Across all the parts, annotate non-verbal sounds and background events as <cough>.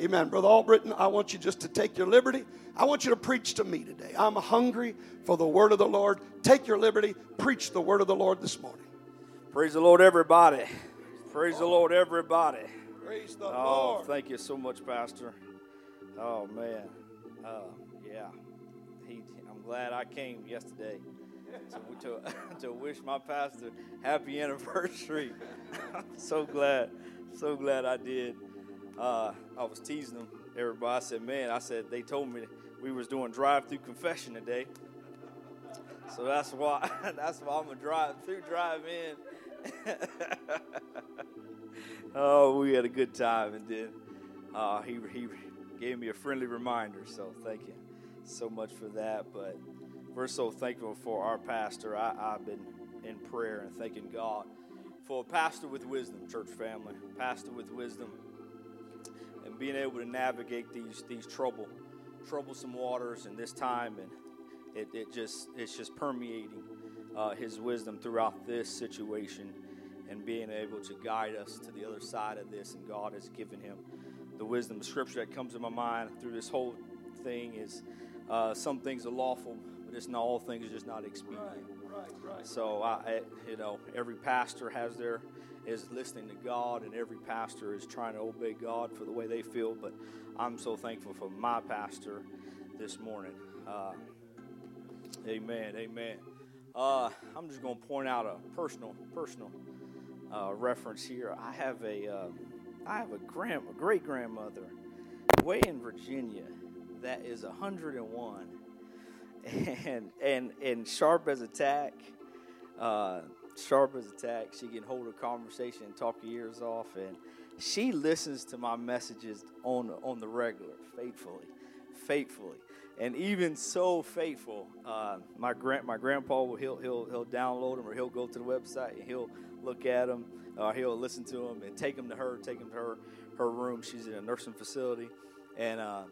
Amen. Brother Albritton, I want you just to take your liberty. I want you to preach to me today. I'm hungry for the word of the Lord. Take your liberty, preach the word of the Lord this morning. Praise the Lord, everybody. Praise the Lord, everybody. Praise the Oh, Lord. thank you so much, Pastor. Oh man, uh, yeah. He, I'm glad I came yesterday to, to, <laughs> to wish my pastor happy anniversary. I'm <laughs> so glad, so glad I did. Uh, I was teasing them, everybody. I said, man, I said they told me we was doing drive-through confession today. So that's why <laughs> that's why I'm gonna drive through, drive in. <laughs> oh, we had a good time, and then uh, he he gave me a friendly reminder. So thank you so much for that. But we're so thankful for our pastor. I, I've been in prayer and thanking God for a pastor with wisdom, church family, pastor with wisdom, being able to navigate these these trouble troublesome waters in this time and it, it just it's just permeating uh, his wisdom throughout this situation and being able to guide us to the other side of this and god has given him the wisdom the scripture that comes to my mind through this whole thing is uh, some things are lawful but it's not all things are just not expedient Right, right. so I, I, you know, every pastor has their is listening to God, and every pastor is trying to obey God for the way they feel. But I'm so thankful for my pastor this morning. Uh, amen, amen. Uh, I'm just going to point out a personal, personal uh, reference here. I have a, uh, I have a grand, a great grandmother, way in Virginia, that is 101 <laughs> and and and sharp as a tack, uh, sharp as a tack. She can hold a conversation and talk your ears off, and she listens to my messages on on the regular, faithfully, faithfully, and even so faithful. Uh, my grand my grandpa will he'll he'll he'll download them or he'll go to the website and he'll look at them, or he'll listen to them and take them to her, take them to her her room. She's in a nursing facility, and. Uh,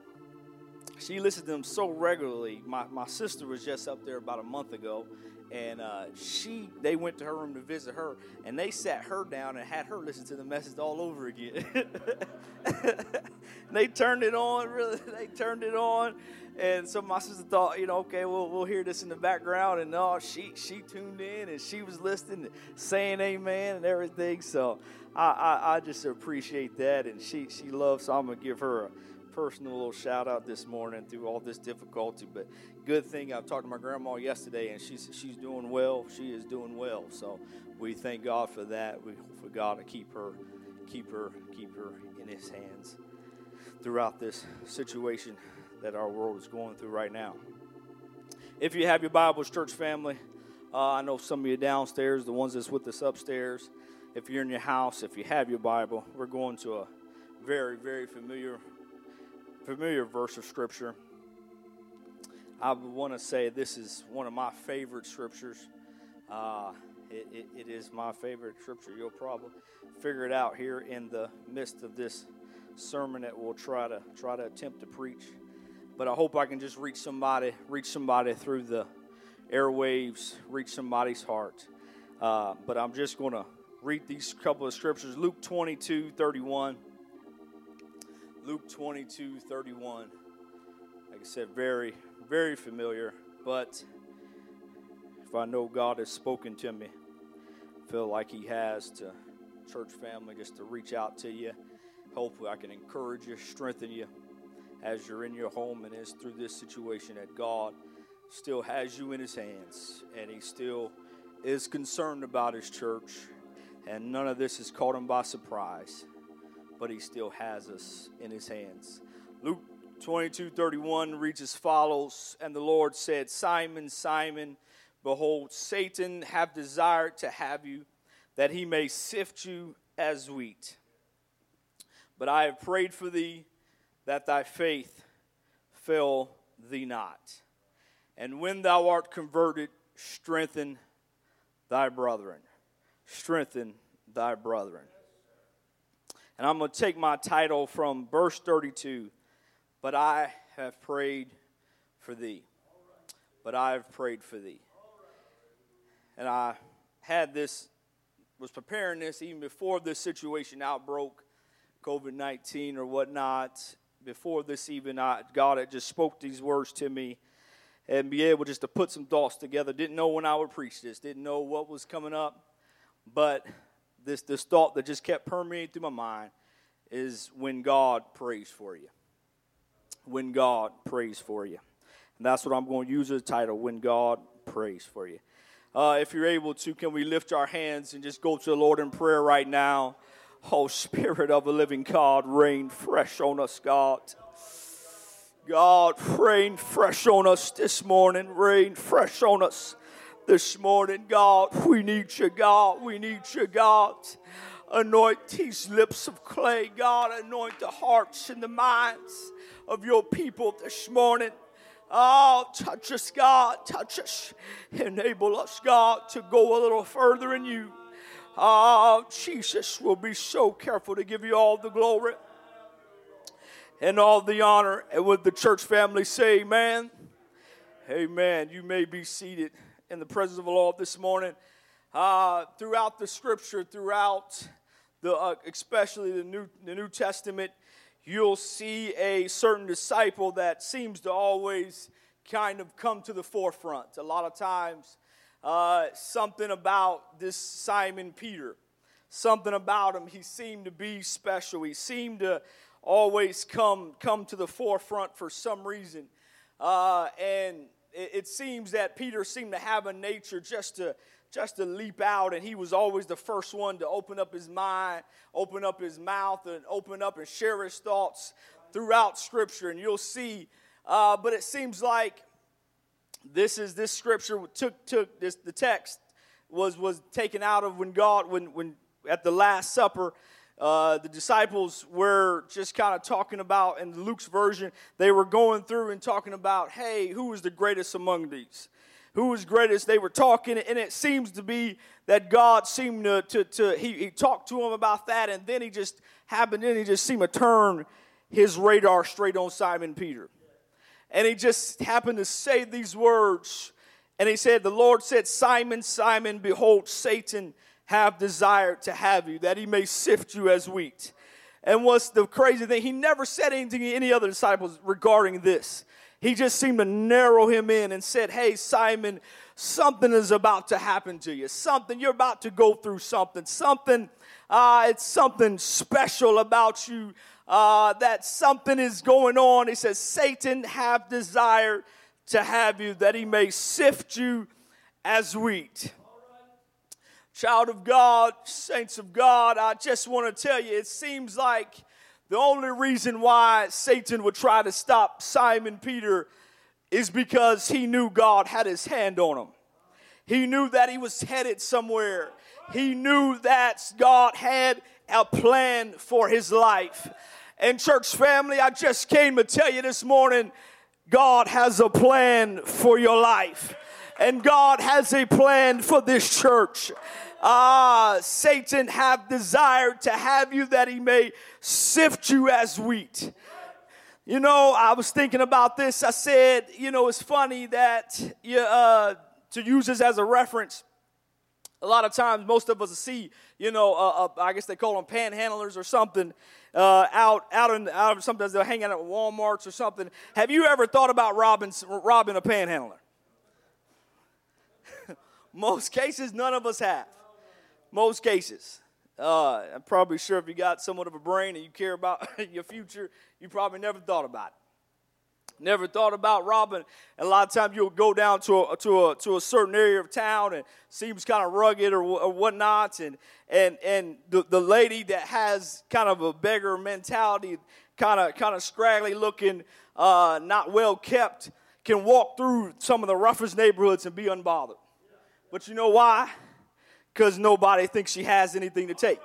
she listens to them so regularly. My, my sister was just up there about a month ago, and uh, she they went to her room to visit her, and they sat her down and had her listen to the message all over again. <laughs> they turned it on, really. <laughs> They turned it on, and so my sister thought, you know, okay, we'll we'll hear this in the background, and no, she she tuned in and she was listening, saying amen and everything. So I I, I just appreciate that, and she she loves. So I'm gonna give her a personal little shout out this morning through all this difficulty. But good thing I talked to my grandma yesterday, and she's she's doing well. She is doing well. So we thank God for that. We for God to keep her, keep her, keep her in His hands throughout this situation that our world is going through right now. If you have your Bibles, church family, uh, I know some of you downstairs, the ones that's with us upstairs. If you're in your house, if you have your Bible, we're going to a very, very familiar familiar verse of scripture. I want to say this is one of my favorite scriptures. Uh, it, it, it is my favorite scripture. You'll probably figure it out here in the midst of this sermon that we'll try to try to attempt to preach. But I hope I can just reach somebody, reach somebody through the airwaves, reach somebody's heart. Uh, but I'm just going to read these couple of scriptures. Luke 22, 31. Luke 22, 31. Like I said, very, very familiar. But if I know God has spoken to me, feel like He has to church family, just to reach out to you. Hopefully, I can encourage you, strengthen you as you're in your home and is through this situation that God still has you in His hands and He still is concerned about His church. And none of this has caught Him by surprise but he still has us in his hands. Luke 22 31 reads as follows And the Lord said, Simon, Simon, behold, Satan have desired to have you, that he may sift you as wheat. But I have prayed for thee, that thy faith fail thee not. And when thou art converted, strengthen thy brethren. Strengthen thy brethren. And I'm going to take my title from verse 32. But I have prayed for thee. But I have prayed for thee. And I had this, was preparing this even before this situation outbroke. COVID 19 or whatnot. Before this, even, I, God had just spoke these words to me and be able just to put some thoughts together. Didn't know when I would preach this, didn't know what was coming up, but this, this thought that just kept permeating through my mind is when God prays for you. When God prays for you. And that's what I'm going to use as a title When God Prays for You. Uh, if you're able to, can we lift our hands and just go to the Lord in prayer right now? Oh, Spirit of the living God, rain fresh on us, God. God, rain fresh on us this morning. Rain fresh on us this morning, God. We need you, God. We need you, God. Anoint these lips of clay, God. Anoint the hearts and the minds of your people this morning. Oh, touch us, God. Touch us. Enable us, God, to go a little further in you. Oh, Jesus will be so careful to give you all the glory and all the honor. And would the church family say amen? Amen. You may be seated in the presence of the Lord this morning. Uh, throughout the scripture, throughout the, uh, especially the New, the New Testament, you'll see a certain disciple that seems to always kind of come to the forefront. A lot of times, uh, something about this Simon Peter, something about him, he seemed to be special. He seemed to always come come to the forefront for some reason. Uh, and it, it, seems that Peter seemed to have a nature just to just to leap out, and he was always the first one to open up his mind, open up his mouth, and open up and share his thoughts throughout Scripture. And you'll see. Uh, but it seems like this is this scripture took took this the text was was taken out of when God when when at the Last Supper uh, the disciples were just kind of talking about, in Luke's version, they were going through and talking about, hey, who is the greatest among these? Who is greatest? They were talking, and it seems to be that God seemed to, to, to he, he talked to them about that, and then he just happened, and he just seemed to turn his radar straight on Simon Peter. And he just happened to say these words, and he said, The Lord said, Simon, Simon, behold, Satan have desired to have you, that he may sift you as wheat. And what's the crazy thing? He never said anything to any other disciples regarding this. He just seemed to narrow him in and said, Hey, Simon, something is about to happen to you. Something, you're about to go through something. Something, uh, it's something special about you. Uh, that something is going on. He says, Satan have desired to have you, that he may sift you as wheat. Child of God, saints of God, I just want to tell you, it seems like the only reason why Satan would try to stop Simon Peter is because he knew God had his hand on him. He knew that he was headed somewhere. He knew that God had a plan for his life. And, church family, I just came to tell you this morning God has a plan for your life. And God has a plan for this church. Ah, Satan have desired to have you that he may sift you as wheat. You know, I was thinking about this. I said, you know, it's funny that you, uh, to use this as a reference. A lot of times, most of us see, you know, uh, uh, I guess they call them panhandlers or something, uh, out, out in, out of sometimes they're hanging out at WalMarts or something. Have you ever thought about robbing, robbing a panhandler? <laughs> Most cases, none of us have. Most cases. Uh, I'm probably sure if you got somewhat of a brain and you care about <laughs> your future, you probably never thought about it. Never thought about robbing. And a lot of times you'll go down to a, to a, to a certain area of town and seems kind of rugged or, or whatnot. And, and, and the, the lady that has kind of a beggar mentality, kind of, kind of scraggly looking, uh, not well kept, can walk through some of the roughest neighborhoods and be unbothered. But you know why? Because nobody thinks she has anything to take.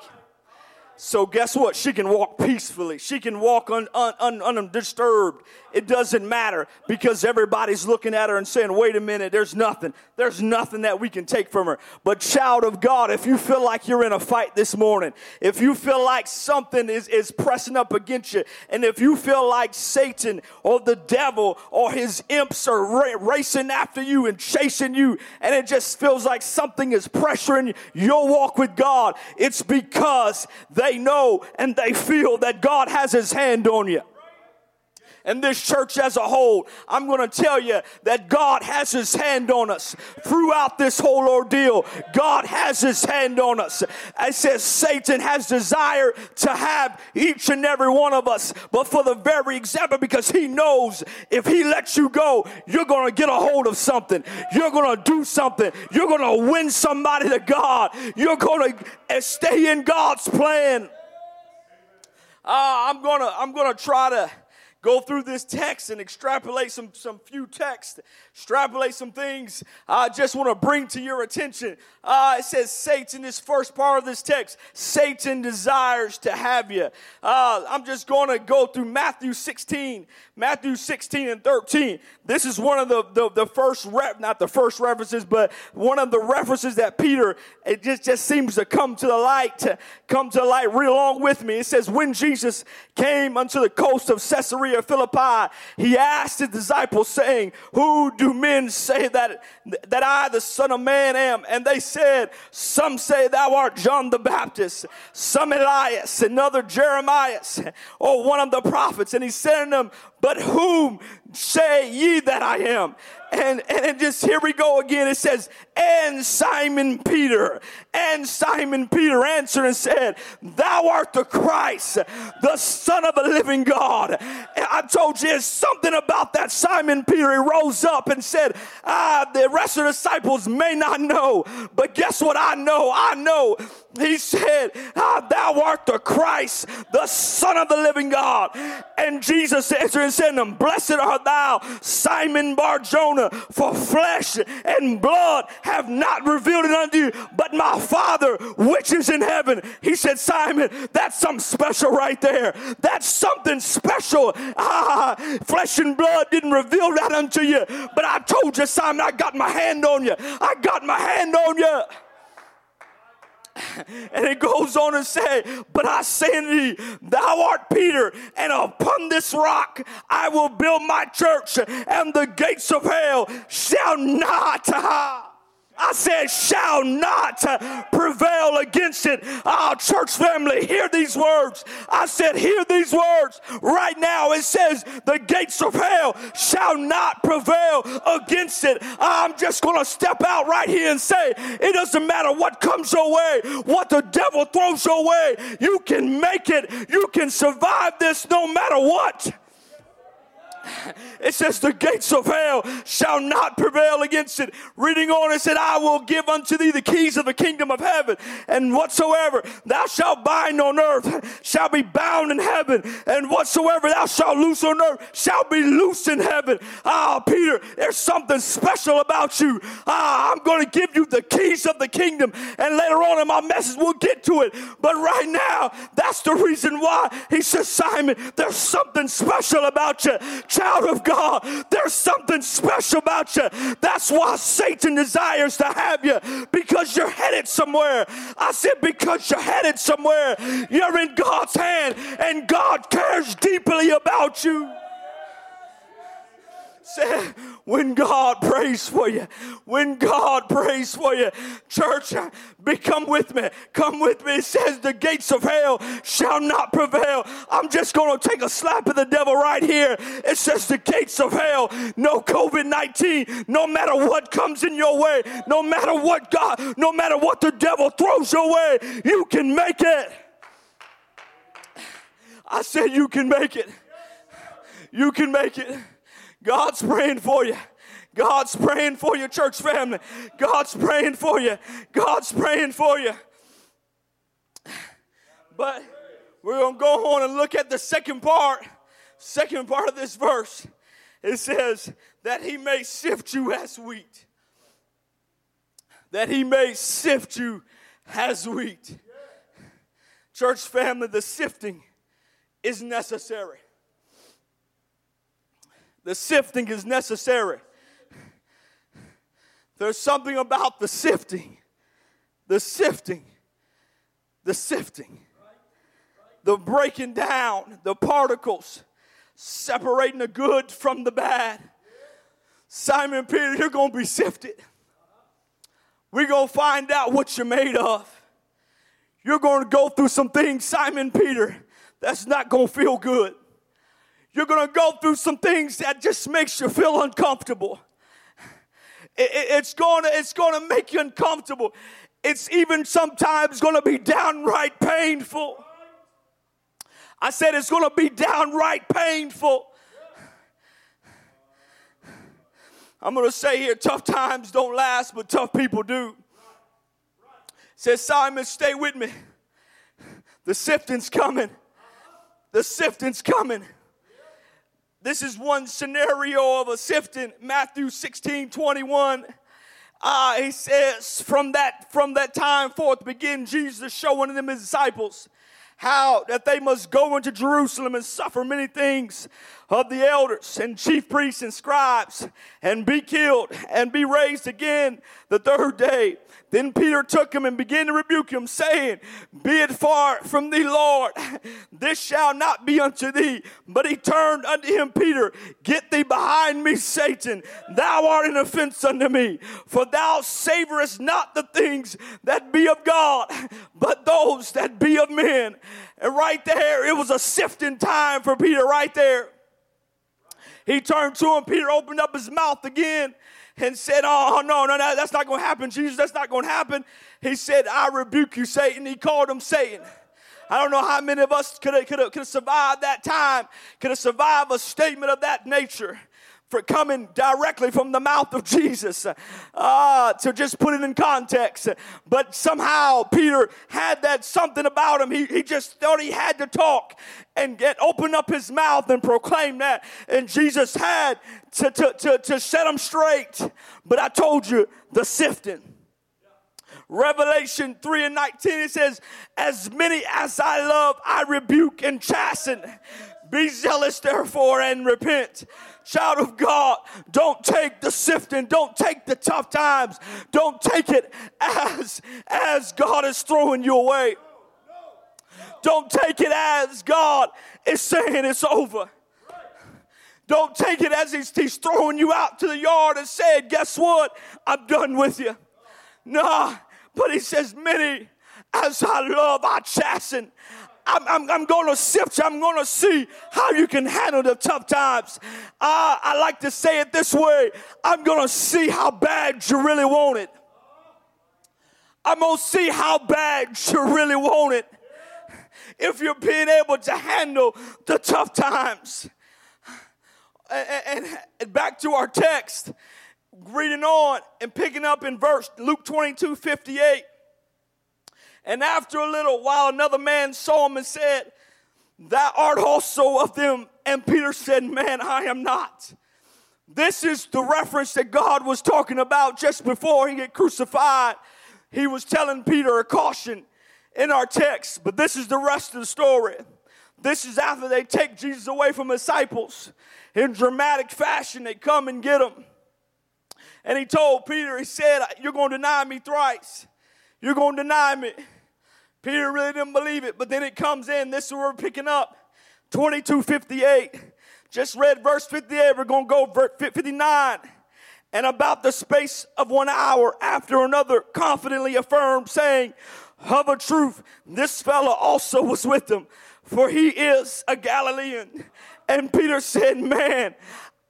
So guess what? She can walk peacefully. She can walk un, un, un, undisturbed. It doesn't matter because everybody's looking at her and saying, wait a minute, there's nothing. There's nothing that we can take from her. But child of God, if you feel like you're in a fight this morning, if you feel like something is, is pressing up against you, and if you feel like Satan or the devil or his imps are ra- racing after you and chasing you, and it just feels like something is pressuring your walk with God, it's because they they know and they feel that God has his hand on you and this church as a whole, I'm going to tell you that God has his hand on us throughout this whole ordeal. God has his hand on us. I says Satan has desire to have each and every one of us, but for the very example, because he knows if he lets you go, you're going to get a hold of something. You're going to do something. You're going to win somebody to God. You're going to stay in God's plan. Uh, I'm gonna I'm gonna try to go through this text and extrapolate some, some few text, extrapolate some things I just want to bring to your attention. Uh, it says Satan, this first part of this text, Satan desires to have you. Uh, I'm just going to go through Matthew 16, Matthew 16 and 13. This is one of the, the, the first, rep, not the first references, but one of the references that Peter, it just, just seems to come to the light, to come to the light real along with me. It says, when Jesus came unto the coast of Caesarea Philippi, he asked his disciples saying, who do men say that, that I, the son of man, am? And they said, Some say thou art John the Baptist, some Elias, another Jeremiah, or one of the prophets. And he said to them, But whom say ye that I am? And, and just here we go again. It says, And Simon Peter, and Simon Peter answered and said, Thou art the Christ, the Son of the living God. And I told you something about that Simon Peter. He rose up and said, Ah, the rest of the disciples may not know, but guess what I know? I know he said, ah, Thou art the Christ, the Son of the living God. And Jesus answered and said to him, Blessed art thou, Simon Barjona, for flesh and blood have not revealed it unto you, but my Father which is in heaven. He said, Simon, that's something special right there. That's something special. Ah, flesh and blood didn't reveal that unto you, but I told you, Simon, I got my hand on you. I got my hand on you. <laughs> And it goes on to say, But I say unto thee, thou art Peter, and upon this rock I will build my church, and the gates of hell shall not. I said, shall not prevail against it. Our church family, hear these words. I said, hear these words right now. It says, the gates of hell shall not prevail against it. Ah, I'm just going to step out right here and say, it doesn't matter what comes your way, what the devil throws your way, you can make it. You can survive this no matter what. <laughs> It says, The gates of hell shall not prevail against it. Reading on, it said, I will give unto thee the keys of the kingdom of heaven, and whatsoever thou shalt bind on earth shall be bound in heaven, and whatsoever thou shalt loose on earth shall be loosed in heaven. Ah, Peter, there's something special about you. Ah, I'm going to give you the keys of the kingdom, and later on in my message, we'll get to it. But right now, that's the reason why he says, Simon, there's something special about you child of God, there's something special about you. That's why Satan desires to have you because you're headed somewhere. I said, because you're headed somewhere. You're in God's hand and God cares deeply about you said, when God prays for you, when God prays for you, church, be come with me. Come with me. It says the gates of hell shall not prevail. I'm just going to take a slap of the devil right here. It says the gates of hell, no COVID 19, no matter what comes in your way, no matter what God, no matter what the devil throws your way, you can make it. I said, you can make it. You can make it. God's praying for you. God's praying for your church family. God's praying for you. God's praying for you. But we're going to go on and look at the second part. Second part of this verse. It says that he may sift you as wheat. That he may sift you as wheat. Church family, the sifting is necessary. The sifting is necessary. There's something about the sifting, the sifting, the sifting, the breaking down the particles, separating the good from the bad. Simon Peter, you're going to be sifted. We're going to find out what you're made of. You're going to go through some things, Simon Peter, that's not going to feel good. You're going to go through some things that just makes you feel uncomfortable. it's going to it's going to make you uncomfortable. It's even sometimes going to be downright painful. I said it's going to be downright painful. I'm going to say here tough times don't last, but tough people do. Says Simon, stay with me. The sifting's coming. The sifting's coming. This is one scenario of a sifting. Matthew 16 21. Uh, he says, from that, from that time forth begin Jesus showing them his disciples how that they must go into Jerusalem and suffer many things of the elders and chief priests and scribes and be killed and be raised again the third day. Then Peter took him and began to rebuke him, saying, Be it far from thee, Lord, this shall not be unto thee. But he turned unto him, Peter, Get thee behind me, Satan. Thou art an offense unto me, for thou savorest not the things that be of God, but those that be of men. And right there, it was a sifting time for Peter, right there. He turned to him. Peter opened up his mouth again and said, Oh, oh no, no, no, that's not going to happen, Jesus. That's not going to happen. He said, I rebuke you, Satan. He called him Satan. I don't know how many of us could have survived that time, could have survived a statement of that nature for coming directly from the mouth of Jesus. Uh, to just put it in context. But somehow Peter had that something about him. He, he just thought he had to talk and get open up his mouth and proclaim that. And Jesus had to, to, to, to set him straight. But I told you the sifting. Revelation 3 and 19, it says, As many as I love, I rebuke and chasten. Be zealous, therefore, and repent. Child of God, don't take the sifting, don't take the tough times, don't take it as, as God is throwing you away. Don't take it as God is saying it's over. Don't take it as he's, he's throwing you out to the yard and said, Guess what? I'm done with you. Nah, but he says, Many as I love, I chasten. I'm, I'm, I'm going to sift you. I'm going to see how you can handle the tough times. Uh, I like to say it this way I'm going to see how bad you really want it. I'm going to see how bad you really want it. If you're being able to handle the tough times. And, and, and back to our text, reading on and picking up in verse Luke 22 58. And after a little while, another man saw him and said, Thou art also of them. And Peter said, Man, I am not. This is the reference that God was talking about just before he get crucified. He was telling Peter a caution in our text, but this is the rest of the story. This is after they take Jesus away from disciples. In dramatic fashion, they come and get him. And he told Peter, he said, You're going to deny me thrice. You're going to deny me. Peter really didn't believe it, but then it comes in. This is where we're picking up 2258. Just read verse 58. We're going to go verse 59. And about the space of one hour after another confidently affirmed, saying, Of a truth, this fellow also was with them, for he is a Galilean. And Peter said, Man,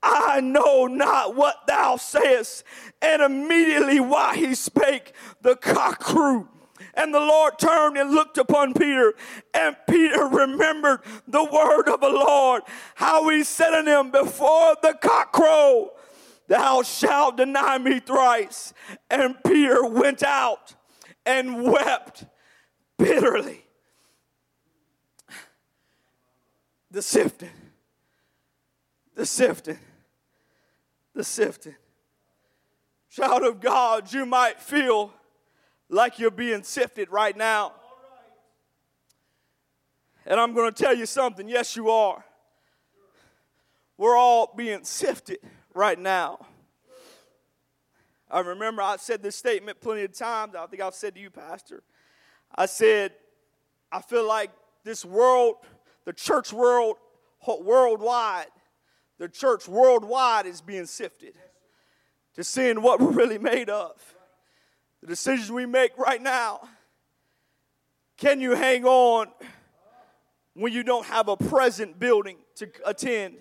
I know not what thou sayest. And immediately while he spake, the cock crew. And the Lord turned and looked upon Peter, and Peter remembered the word of the Lord, how he said unto him, Before the cock crow, thou shalt deny me thrice. And Peter went out and wept bitterly. The sifting, the sifting, the sifting. Child of God, you might feel like you're being sifted right now. And I'm going to tell you something. Yes, you are. We're all being sifted right now. I remember I said this statement plenty of times. I think I've said to you, Pastor. I said, I feel like this world, the church world, worldwide, the church worldwide is being sifted to seeing what we're really made of. The decisions we make right now Can you hang on when you don't have a present building to attend?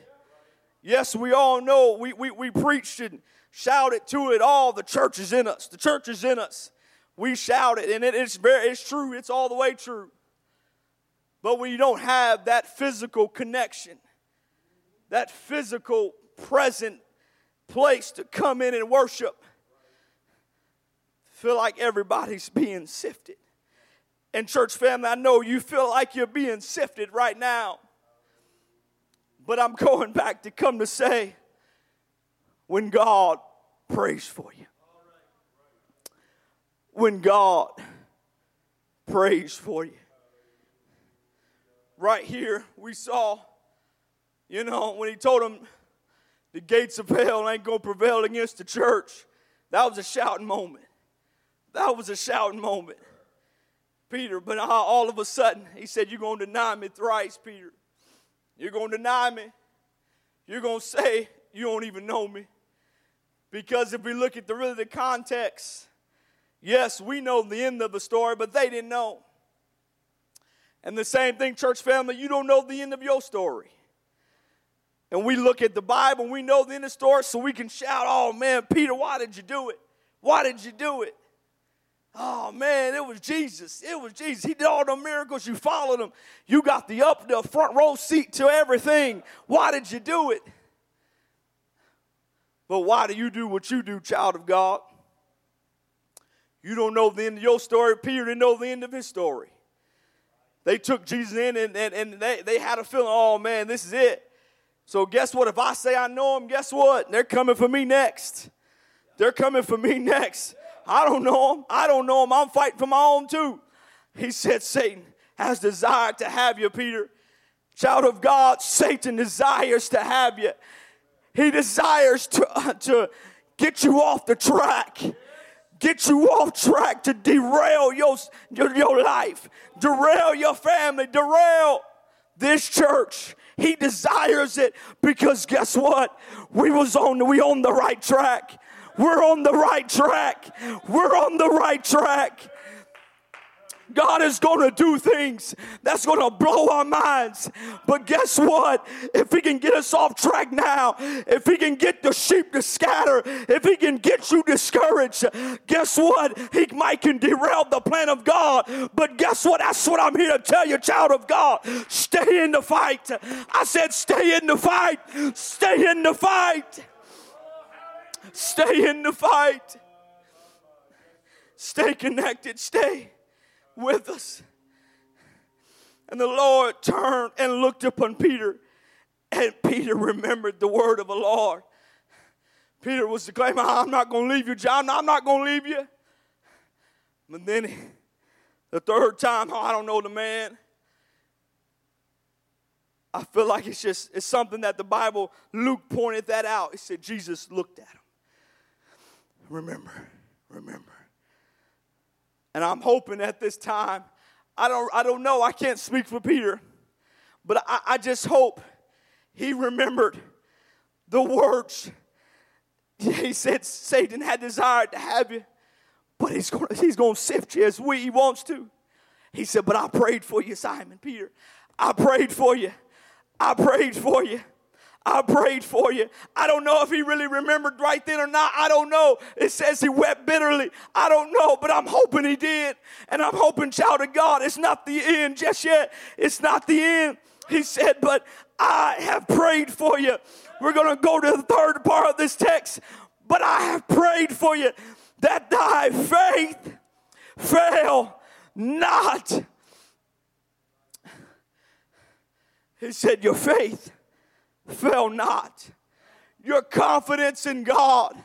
Yes, we all know we, we, we preached and shouted to it all. The church is in us. The church is in us. We shout it, and it is very it's true. It's all the way true. But when you don't have that physical connection, that physical present place to come in and worship, feel like everybody's being sifted. And church family, I know you feel like you're being sifted right now. But I'm <laughs> going back to come to say when God prays for you. When God prays for you. Right here, we saw, you know, when he told him the gates of hell ain't going to prevail against the church, that was a shouting moment. That was a shouting moment. Peter, but all of a sudden, he said, You're going to deny me thrice, Peter. You're going to deny me. You're going to say you don't even know me. Because if we look at the really the context, yes, we know the end of the story, but they didn't know. And the same thing, church family, you don't know the end of your story. And we look at the Bible we know the end of the story, so we can shout, Oh man, Peter, why did you do it? Why did you do it? Oh man, it was Jesus. It was Jesus. He did all the miracles. You followed him. You got the up the front row seat to everything. Why did you do it? But why do you do what you do, child of God? You don't know the end of your story. Peter didn't know the end of his story. They took Jesus in and, and, and they, they had a feeling, oh man, this is it. So guess what? If I say I know him, guess what? They're coming for me next. They're coming for me next. I don't know him. I don't know him. I'm fighting for my own too. He said, Satan has desired to have you, Peter. Child of God, Satan desires to have you. He desires to, uh, to get you off the track, get you off track to derail your, your, your life, derail your family, derail this church. He desires it because guess what? We was on we on the right track. We're on the right track. We're on the right track. God is going to do things that's going to blow our minds. But guess what? If He can get us off track now, if He can get the sheep to scatter, if He can get you discouraged, guess what? He might can derail the plan of God. But guess what? That's what I'm here to tell you, child of God. Stay in the fight. I said, stay in the fight. Stay in the fight. Stay in the fight. Stay connected. Stay with us. And the Lord turned and looked upon Peter, and Peter remembered the word of the Lord. Peter was declaiming, I'm not going to leave you, John. I'm not going to leave you. But then the third time, oh, I don't know the man. I feel like it's just it's something that the Bible, Luke pointed that out. He said Jesus looked at him. Remember, remember. And I'm hoping at this time, I don't, I don't know, I can't speak for Peter, but I, I just hope he remembered the words. <laughs> He said Satan had desired to have you, but he's going he's to sift you as we, he wants to. He said, But I prayed for you, Simon Peter. I prayed for you. I prayed for you. I prayed for you. I don't know if he really remembered right then or not. I don't know. It says he wept bitterly. I don't know, but I'm hoping he did. And I'm hoping, child of God, it's not the end just yet. It's not the end. He said, but I have prayed for you. We're going to go to the third part of this text. But I have prayed for you that thy faith fail not. He said, Your faith fail not. Your confidence in God.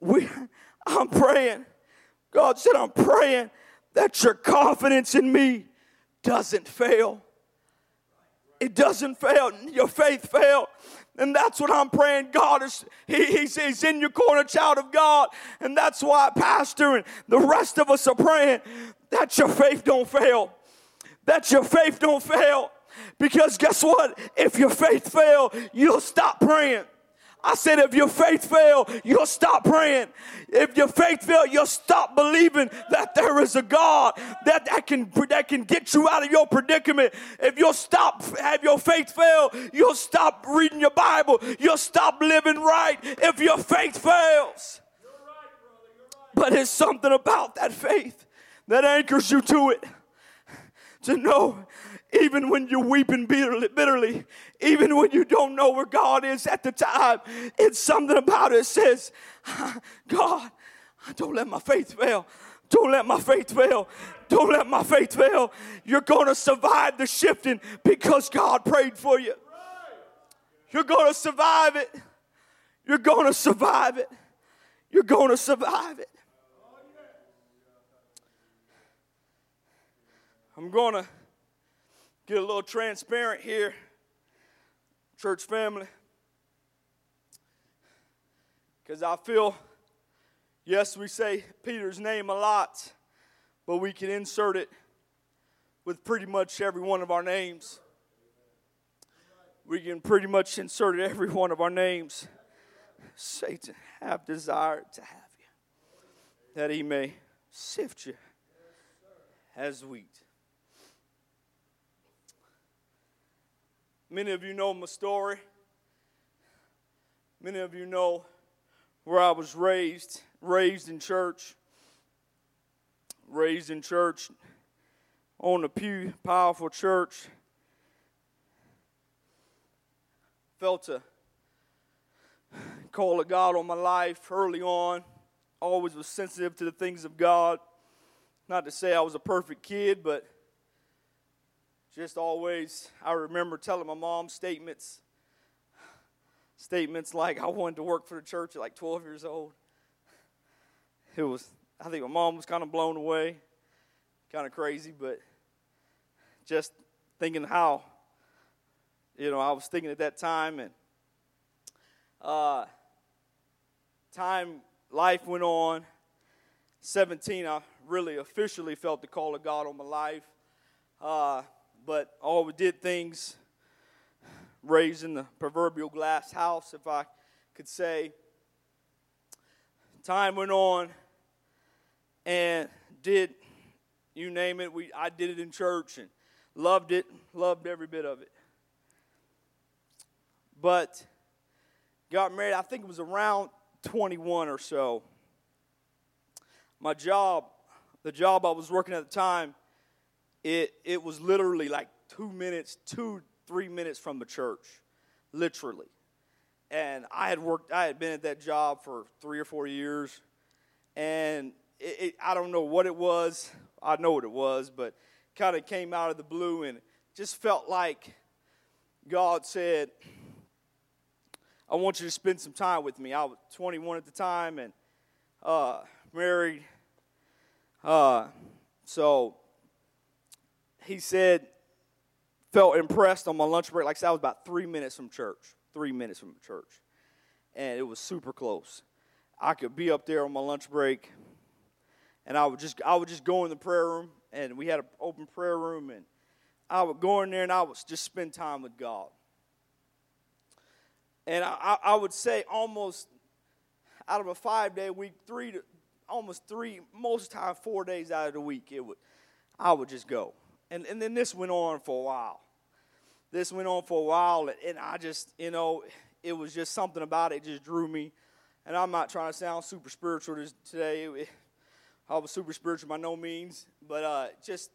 We, I'm praying. God said, I'm praying that your confidence in me doesn't fail. It doesn't fail. Your faith fail. And that's what I'm praying. God is, he, he's, he's in your corner, child of God. And that's why Pastor and the rest of us are praying that your faith don't fail. That your faith don't fail. Because guess what? If your faith fail, you'll stop praying. I said, if your faith fail, you'll stop praying. If your faith fail, you'll stop believing that there is a God that, that can that can get you out of your predicament. If you'll stop have your faith fail, you'll stop reading your Bible. You'll stop living right if your faith fails. But it's something about that faith that anchors you to it. To know even when you're weeping bitterly, bitterly, even when you don't know where God is at the time, it's something about it says, God, don't let my faith fail. Don't let my faith fail. Don't let my faith fail. You're going to survive the shifting because God prayed for you. You're going to survive it. You're going to survive it. You're going to survive it. I'm going to get a little transparent here, church family. Because I feel, yes, we say Peter's name a lot, but we can insert it with pretty much every one of our names. We can pretty much insert every one of our names. Satan have desired to have you, that he may sift you as wheat. Many of you know my story. Many of you know where I was raised, raised in church, raised in church, on a pew, powerful church. Felt a call of God on my life early on. Always was sensitive to the things of God. Not to say I was a perfect kid, but just always, I remember telling my mom statements, statements like I wanted to work for the church at like 12 years old. It was, I think my mom was kind of blown away, kind of crazy, but just thinking how, you know, I was thinking at that time, and uh, time, life went on. 17, I really officially felt the call of God on my life. Uh, but all we did things raised in the proverbial glass house, if I could say. Time went on and did you name it, we I did it in church and loved it, loved every bit of it. But got married, I think it was around 21 or so. My job, the job I was working at the time, it, it was literally like two minutes, two, three minutes from the church, literally. And I had worked, I had been at that job for three or four years. And it, it, I don't know what it was. I know what it was, but kind of came out of the blue and just felt like God said, I want you to spend some time with me. I was 21 at the time and uh, married. Uh, so he said, felt impressed on my lunch break. Like I said, I was about three minutes from church, three minutes from church. And it was super close. I could be up there on my lunch break, and I would just I would just go in the prayer room, and we had an open prayer room, and I would go in there and I would just spend time with God. And I, I would say almost out of a five day week, three to almost three, most of the time four days out of the week, it would I would just go. And, and then this went on for a while. This went on for a while, and I just, you know, it was just something about it just drew me. And I'm not trying to sound super spiritual today. I was super spiritual by no means, but uh, just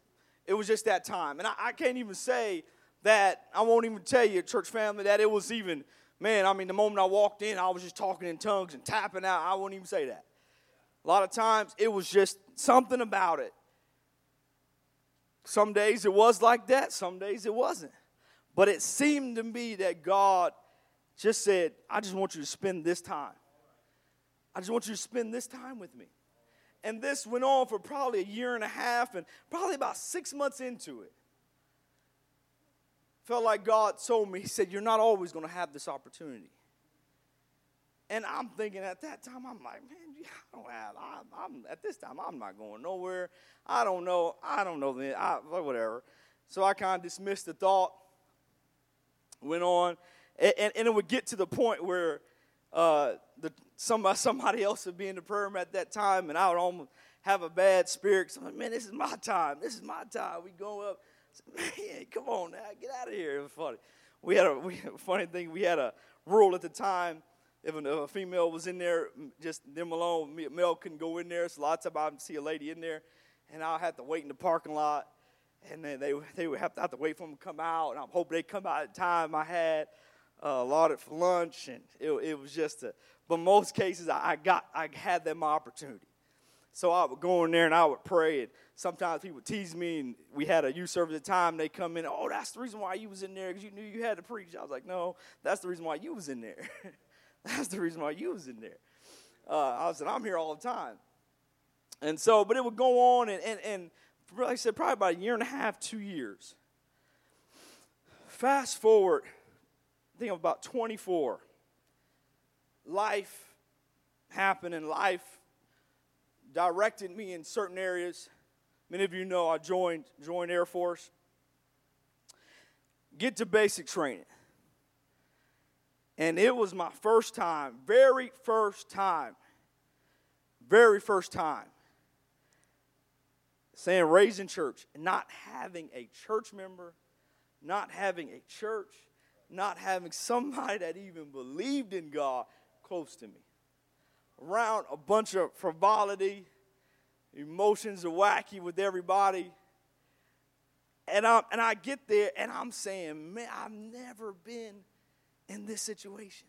it was just that time. And I, I can't even say that, I won't even tell you, church family, that it was even, man, I mean, the moment I walked in, I was just talking in tongues and tapping out. I wouldn't even say that. A lot of times, it was just something about it some days it was like that, some days it wasn't. But it seemed to me that God just said, I just want you to spend this time. I just want you to spend this time with me. And this went on for probably a year and a half and probably about six months into it. Felt like God told me, He said, You're not always going to have this opportunity. And I'm thinking at that time, I'm like, man, I don't have, I, am at this time, I'm not going nowhere. I don't know, I don't know, Then I, whatever. So I kind of dismissed the thought, went on, and, and, and, it would get to the point where uh, the, somebody, <laughs> somebody else would be in the prayer room at that time, and I would almost have a bad spirit. So I'm like, man, this is my time. This is my time. We go up. <laughs> Man, come on now, get out of here. It was funny. We had a <laughs> we, funny thing. We had a rule at the time. If a, a female was in there, just them alone, me male couldn't go in there. So lots of times I'd see a lady in there, and I'll have to wait in the parking lot, and then they they would have to have to wait for them to come out, and I'm hoping they come out at the time I had uh, allotted for lunch, and it, it was just a. But most cases, I got I had them opportunity. So I would go in there and I would pray. And sometimes people tease me, and we had a youth service at the time. They come in, oh, that's the reason why you was in there because you knew you had to preach. I was like, no, that's the reason why you was in there. <laughs> that's the reason why you was in there. Uh, I said, I'm here all the time. And so, but it would go on, and, and, and like I said, probably about a year and a half, two years. Fast forward, I think I'm about 24. Life happened, and life directed me in certain areas. Many of you know I joined joined Air Force. Get to basic training. And it was my first time, very first time, very first time saying raising church and not having a church member, not having a church, not having somebody that even believed in God close to me around a bunch of frivolity, emotions are wacky with everybody. And, i and I get there and I'm saying, man, I've never been in this situation.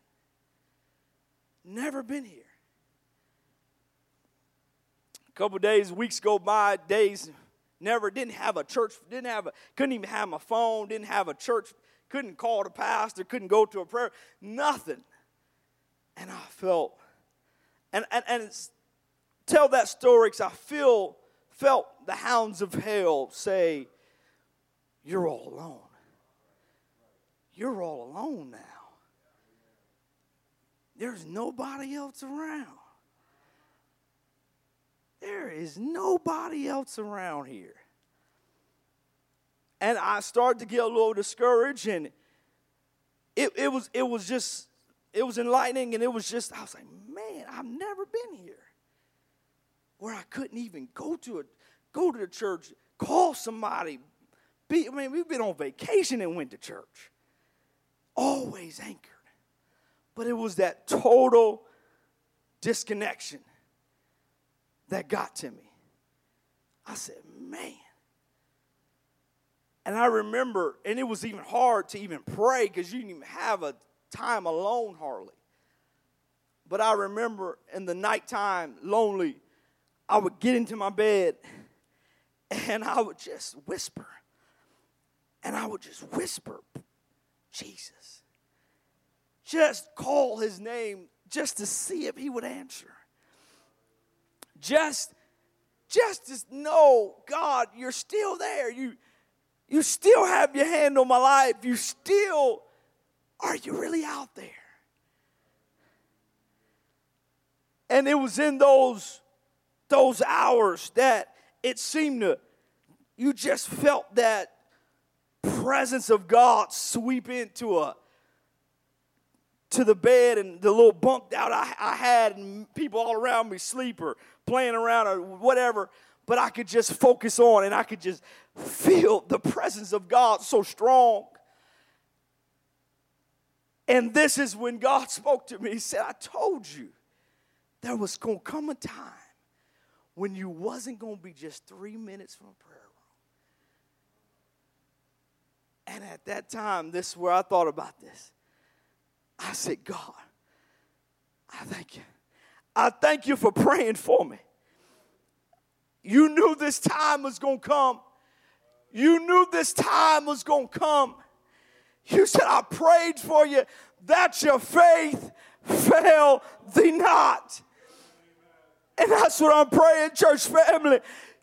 Never been here. A couple days, weeks go by, days, never didn't have a church, didn't have a, couldn't even have my phone, didn't have a church, couldn't call the pastor, couldn't go to a prayer, nothing. And I felt and, and, and tell that story because I feel, felt the hounds of hell say, You're all alone. You're all alone now. There's nobody else around. There is nobody else around here. And I started to get a little discouraged, and it, it, was, it was just it was enlightening and it was just, I was like, man, I've never been here. Where I couldn't even go to a go to the church, call somebody. Be, I mean, we've been on vacation and went to church. Always anchored. But it was that total disconnection that got to me. I said, man. And I remember, and it was even hard to even pray because you didn't even have a time alone hardly. But I remember in the nighttime, lonely, I would get into my bed and I would just whisper. And I would just whisper, Jesus. Just call his name just to see if he would answer. Just, just to know, God, you're still there. You, you still have your hand on my life. You still are you really out there? And it was in those those hours that it seemed to you just felt that presence of God sweep into a to the bed and the little bunked out I, I had and people all around me sleep or playing around or whatever but I could just focus on and I could just feel the presence of God so strong and this is when God spoke to me. He said, I told you there was going to come a time when you wasn't going to be just three minutes from a prayer room. And at that time, this is where I thought about this. I said, God, I thank you. I thank you for praying for me. You knew this time was going to come. You knew this time was going to come. You said, I prayed for you that your faith fail thee not. And that's what I'm praying, church family.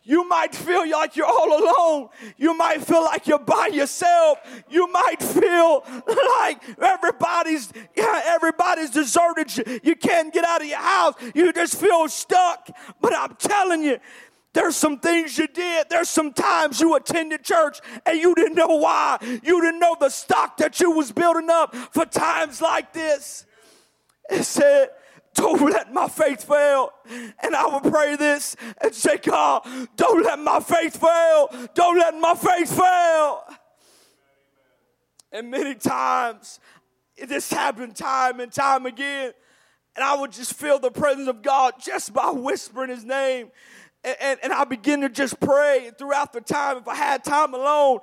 You might feel like you're all alone. You might feel like you're by yourself. You might feel like everybody's everybody's deserted you. You can't get out of your house. You just feel stuck. But I'm telling you, there's some things you did. There's some times you attended church and you didn't know why. You didn't know the stock that you was building up for times like this. and said, don't let my faith fail. And I would pray this and say, God, don't let my faith fail. Don't let my faith fail. And many times, this happened time and time again. And I would just feel the presence of God just by whispering his name. And, and, and I begin to just pray throughout the time. If I had time alone,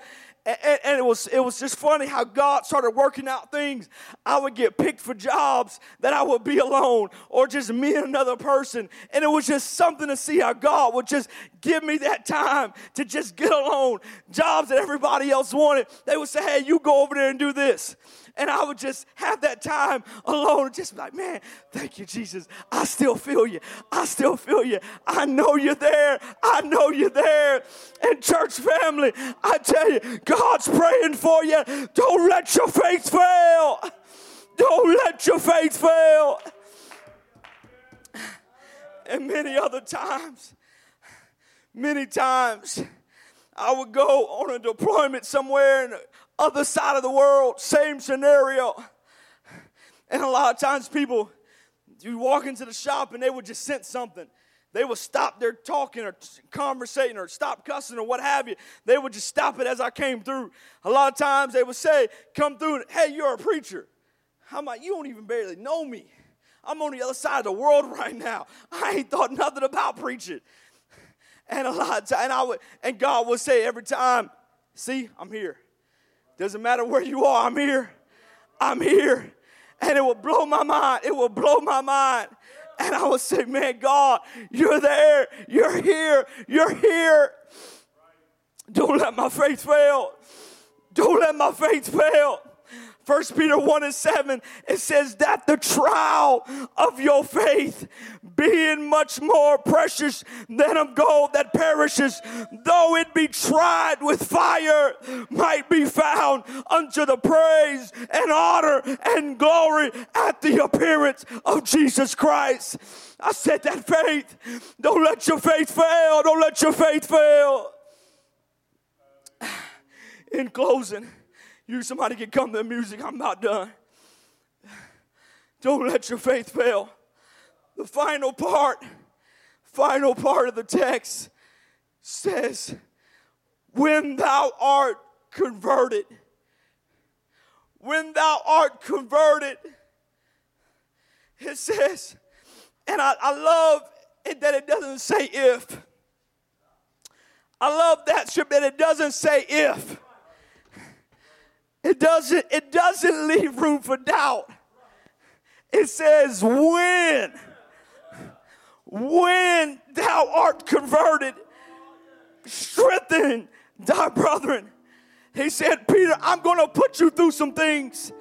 and, and, it was it was just funny how God started working out things. I would get picked for jobs that I would be alone, or just me and another person, and it was just something to see how God would just give me that time to just get alone. Jobs that everybody else wanted, they would say, "Hey, you go over there and do this." And I would just have that time alone just like, man, thank you, Jesus. I still feel you. I still feel you. I know you're there. I know you're there. And church family, I tell you, God's praying for you. Don't let your faith fail. Don't let your faith fail. And many other times, many times, I would go on a deployment somewhere and other side of the world, same scenario. And a lot of times people, you walk into the shop and they would just sense something. They would stop their talking or conversating or stop cussing or what have you. They would just stop it as I came through. A lot of times they would say, come through and, hey, you're a preacher. I'm like, you don't even barely know me. I'm on the other side of the world <laughs> right now. I ain't thought nothing about preaching. And a lot of time, and I would, and God would say every time, see, I'm here. Doesn't matter where you are, I'm here. I'm here. And it will blow my mind. It will blow my mind. And I will say, man, God, you're there. You're here. You're here. Don't let my faith fail. Don't let my faith fail. First Peter 1 and 7, it says that the trial of your faith, being much more precious than of gold that perishes, though it be tried with fire, might be found unto the praise and honor and glory at the appearance of Jesus Christ. I said that faith, don't let your faith fail. Don't let your faith fail. <sighs> In closing, you, somebody can come to the music. I'm not done. Don't let your faith fail. The final part, final part of the text says, When thou art converted, when thou art converted, it says, and I, I love it that it doesn't say if. I love that script that it doesn't say if. It doesn't, it doesn't <laughs> leave room for doubt. It says, when, when thou art converted, strengthen thy brethren. He said, Peter, I'm going to put you through some things.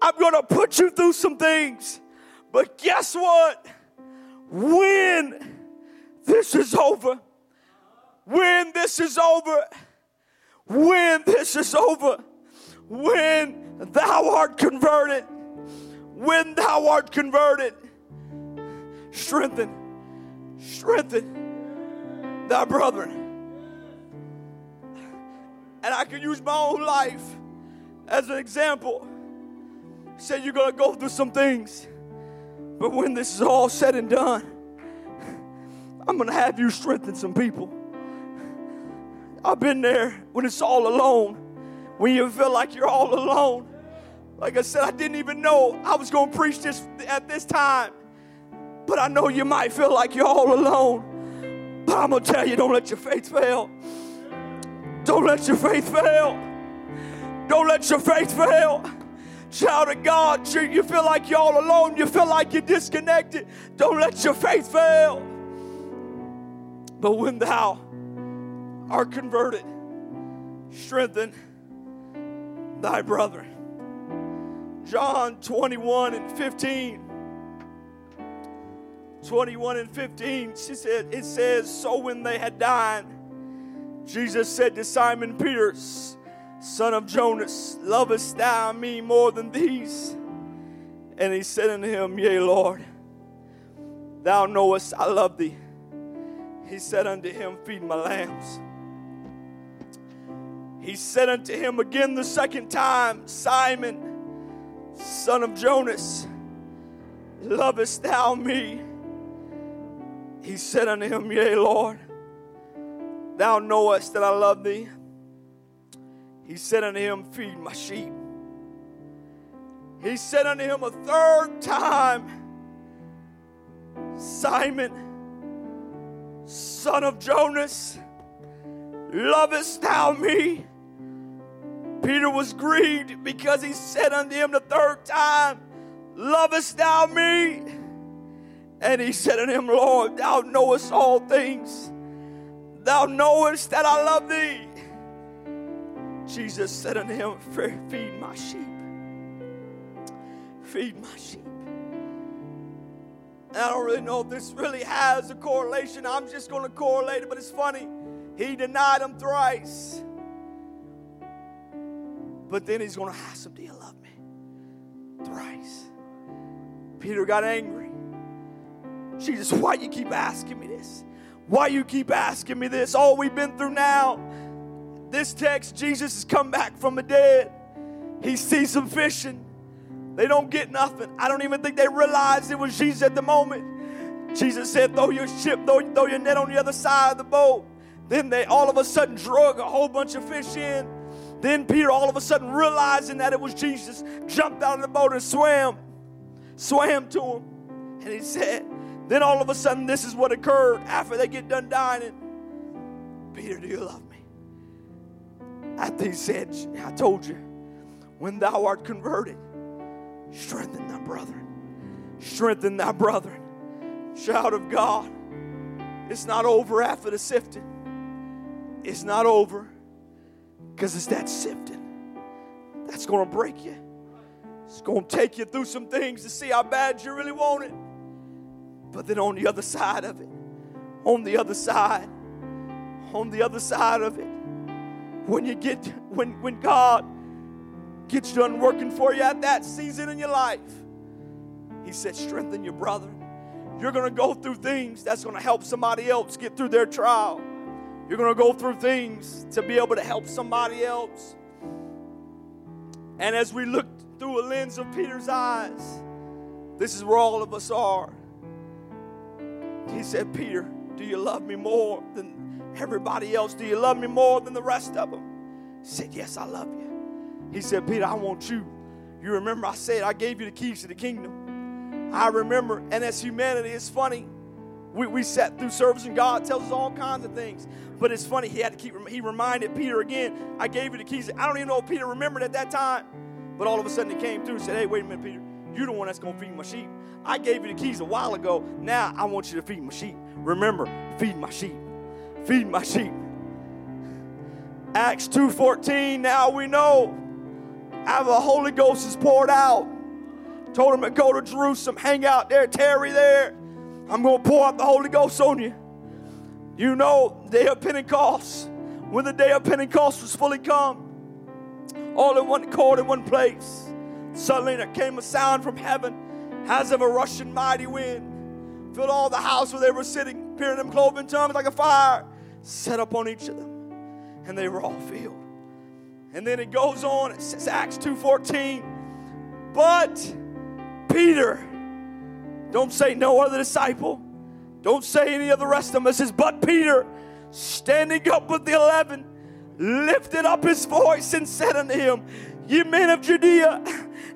I'm going to put you through some things. But guess what? When this is over, when this is over, when this is over, when thou art converted, when thou art converted, strengthen, strengthen thy brethren. And I can use my own life as an example. Say you're gonna go through some things, but when this is all said and done, I'm gonna have you strengthen some people. I've been there when it's all alone when you feel like you're all alone. Like I said, I didn't even know I was going to preach this at this time. But I know you might feel like you're all alone. But I'm going to tell you don't let your faith fail. Don't let your faith fail. Don't let your faith fail. Child of God, you feel like you're all alone. You feel like you're disconnected. Don't let your faith fail. But when thou art converted, strengthened, thy brother. John 21 and 15. 21 and 15, she said, it says, So when they had dined, Jesus said to Simon Peter, Son of Jonas, lovest thou me more than these? And he said unto him, Yea, Lord, thou knowest I love thee. He said unto him, Feed my lambs. He said unto him again the second time, Simon, son of Jonas, Lovest thou me? He said unto him, Yea, Lord, thou knowest that I love thee. He said unto him, Feed my sheep. He said unto him a third time, Simon, son of Jonas, lovest thou me? Peter was grieved because he said unto him the third time, Lovest thou me? And he said unto him, Lord, thou knowest all things. Thou knowest that I love thee. Jesus said unto him, Feed my sheep. Feed my sheep. And I don't really know if this really has a correlation. I'm just going to correlate it, but it's funny. He denied him thrice. But then he's going to ask ah, him, Do you love me? Thrice. Peter got angry. Jesus, why you keep asking me this? Why you keep asking me this? All we've been through now. This text, Jesus has come back from the dead. He sees them fishing. They don't get nothing. I don't even think they realized it was Jesus at the moment. Jesus said, throw your ship, throw, throw your net on the other side of the boat. Then they all of a sudden drug a whole bunch of fish in. Then Peter, all of a sudden realizing that it was Jesus, jumped out of the boat and swam, swam to him. And he said, then all of a sudden, this is what occurred after they get done dining. Peter, do you love me? After he said, I told you, when thou art converted, strengthen thy brethren. Strengthen thy brethren. Child of God, it's not over after the sifting. It's not over because it's that sifting that's going to break you. It's going to take you through some things to see how bad you really want it. But then on the other side of it, on the other side, on the other side of it, when you get when when God gets done working for you at that season in your life, He said, strengthen your brother. You're gonna go through things that's gonna help somebody else get through their trial. You're gonna go through things to be able to help somebody else. And as we look through a lens of Peter's eyes, this is where all of us are. He said, Peter, do you love me more than everybody else? Do you love me more than the rest of them? He said, Yes, I love you. He said, Peter, I want you. You remember I said I gave you the keys to the kingdom. I remember, and as humanity, it's funny. We, we sat through service and God tells us all kinds of things. But it's funny, he had to keep, he reminded Peter again, I gave you the keys. I don't even know if Peter remembered at that time. But all of a sudden he came through and said, Hey, wait a minute, Peter. You're the one that's going to feed my sheep. I gave you the keys a while ago. Now I want you to feed my sheep. Remember, feed my sheep. Feed my sheep. Acts 2:14. Now we know how the Holy Ghost is poured out. Told him to go to Jerusalem, hang out there, tarry there. I'm going to pour out the Holy Ghost on you. You know, day of Pentecost, when the day of Pentecost was fully come, all in one accord in one place. Suddenly there came a sound from heaven as of a rushing mighty wind, filled all the house where they were sitting, appearing them cloven tongues like a fire, set upon each of them. And they were all filled. And then it goes on, it says Acts 2:14. But Peter, don't say no other disciple, don't say any of the rest of them. It says, but Peter, standing up with the eleven, lifted up his voice and said unto him, Ye men of Judea,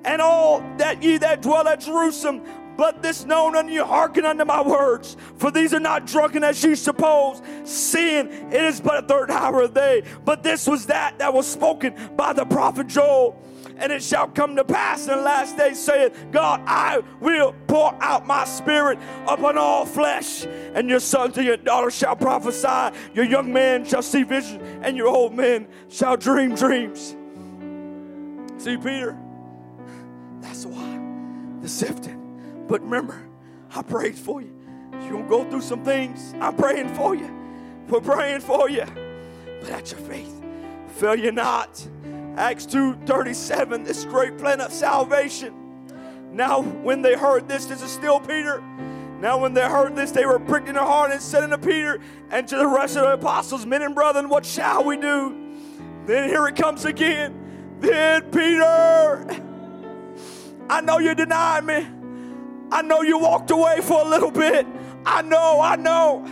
and all that ye that dwell at Jerusalem, but this known unto you, hearken unto my words. For these are not drunken as ye suppose, seeing it is but a third hour of the day. But this was that that was spoken by the prophet Joel. And it shall come to pass in the last days, saith God, I will pour out my spirit upon all flesh, and your sons and your daughters shall prophesy, your young men shall see visions, and your old men shall dream dreams. See, Peter, that's why the sifting. But remember, I prayed for you. You're going to go through some things. I'm praying for you. We're praying for you. But at your faith, fail you not. Acts 2:37, this great plan of salvation. Now, when they heard this, this is still Peter. Now, when they heard this, they were pricked in their heart and said unto Peter and to the rest of the apostles, Men and brethren, what shall we do? Then here it comes again. Then Peter, I know you denied me, I know you walked away for a little bit. I know, I know.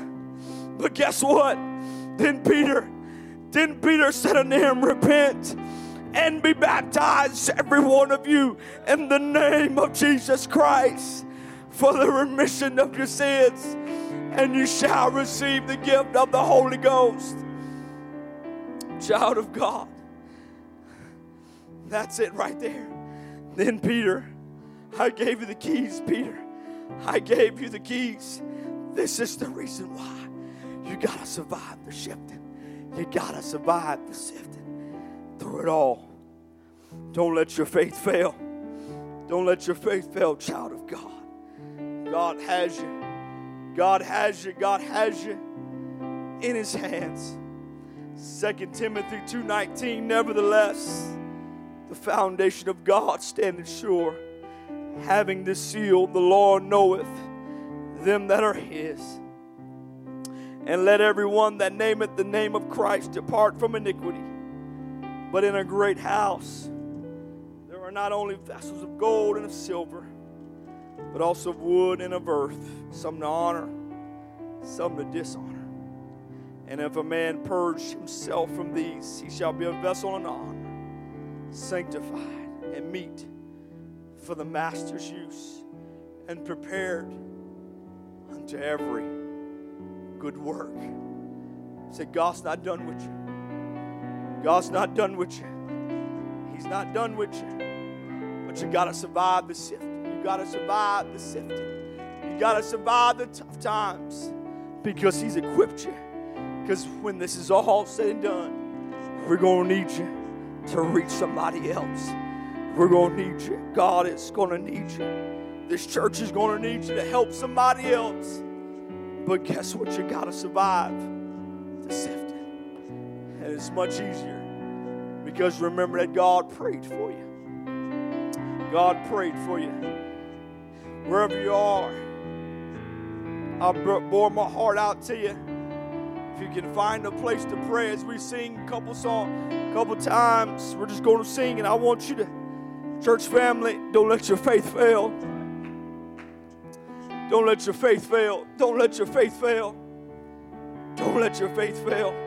But guess what? Then Peter, then Peter said unto him, Repent and be baptized, every one of you, in the name of Jesus Christ for the remission of your sins, and you shall receive the gift of the Holy Ghost. Child of God. That's it right there. Then Peter, I gave you the keys, Peter. I gave you the keys. This is the reason why you got to survive the shifting. You got to survive the sifting through it all. Don't let your faith fail. Don't let your faith fail, child of God. God has you. God has you. God has you in his hands. 2 Timothy 2:19 Nevertheless, the foundation of God standeth sure, having this seal, the Lord knoweth them that are his. And let everyone that nameth the name of Christ depart from iniquity. But in a great house there are not only vessels of gold and of silver, but also of wood and of earth, some to honor, some to dishonor. And if a man purge himself from these, he shall be a vessel in honor, sanctified and meet for the master's use, and prepared unto every good work. Say, God's not done with you. God's not done with you. He's not done with you. But you got to survive the sift You got to survive the sifting. You got to survive the tough times because He's equipped you. Because when this is all said and done, we're going to need you to reach somebody else. We're going to need you. God is going to need you. This church is going to need you to help somebody else. But guess what? You got to survive the sifting. And it's much easier because remember that God prayed for you. God prayed for you wherever you are. I bore my heart out to you. If you can find a place to pray as we sing a couple songs, a couple times, we're just going to sing, and I want you to, church family, don't let your faith fail. Don't let your faith fail. Don't let your faith fail. Don't let your faith fail.